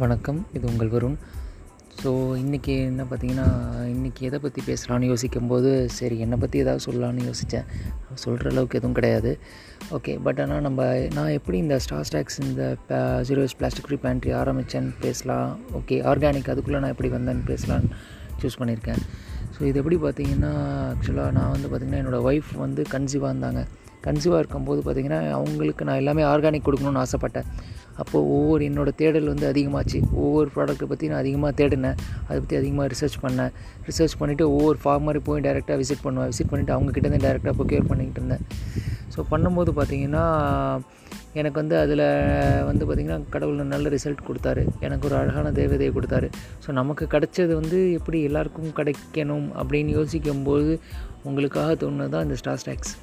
வணக்கம். இது உங்கள் வருண். ஸோ இன்றைக்கி என்ன பார்த்தீங்கன்னா இன்றைக்கி எதை பற்றி பேசலான்னு யோசிக்கும்போது சரி என்னை பற்றி ஏதாவது சொல்லலான்னு யோசித்தேன் சொல்கிற அளவுக்கு எதுவும் கிடையாது. ஓகே பட் ஆனால் நம்ம நான் எப்படி இந்த ஸ்டார் ஸ்டாக்ஸ் இந்த ஜீரோஸ் பிளாஸ்டிக் ஃப்ரீ பேண்ட்ரி ஆரம்பித்தேன்னு பேசலாம்? ஓகே ஆர்கானிக் அதுக்குள்ளே நான் எப்படி வந்தேன்னு பேசலான்னு சூஸ் பண்ணியிருக்கேன். ஸோ இது எப்படி பார்த்தீங்கன்னா ஆக்சுவலாக நான் வந்து பார்த்திங்கன்னா என்னோடய ஒய்ஃப் வந்து கன்சீவாக இருந்தாங்க. கன்சீவாக இருக்கும்போது பார்த்திங்கன்னா அவங்களுக்கு நான் எல்லாமே ஆர்கானிக் கொடுக்கணும்னு ஆசைப்பட்டேன். அப்போது ஒவ்வொரு என்னோடய தேடல் வந்து அதிகமாச்சு. ஒவ்வொரு ப்ராடக்ட்டை பற்றி நான் அதிகமாக தேடினேன். அதை பற்றி அதிகமாக ரிசர்ச் பண்ணேன். ரிசர்ச் பண்ணிவிட்டு ஒவ்வொரு ஃபார்மரை போய் டேரெக்டாக விசிட் பண்ணுவேன். விசிட் பண்ணிவிட்டு அவங்கக்கிட்டேருந்து டேரெக்டாக ப்ரொக்யூர் பண்ணிக்கிட்டு இருந்தேன். ஸோ பண்ணும்போது பார்த்திங்கன்னா எனக்கு வந்து அதில் வந்து பார்த்திங்கன்னா கடவுள் நல்ல ரிசல்ட் கொடுத்தாரு. எனக்கு ஒரு அழகான தேவதையை கொடுத்தாரு. ஸோ நமக்கு கிடைச்சது வந்து எப்படி எல்லாருக்கும் கிடைக்கணும் அப்படின்னு யோசிக்கும்போது உங்களுக்காக தோணுது தான் இந்த ஸ்டார் ஸ்டாக்ஸ்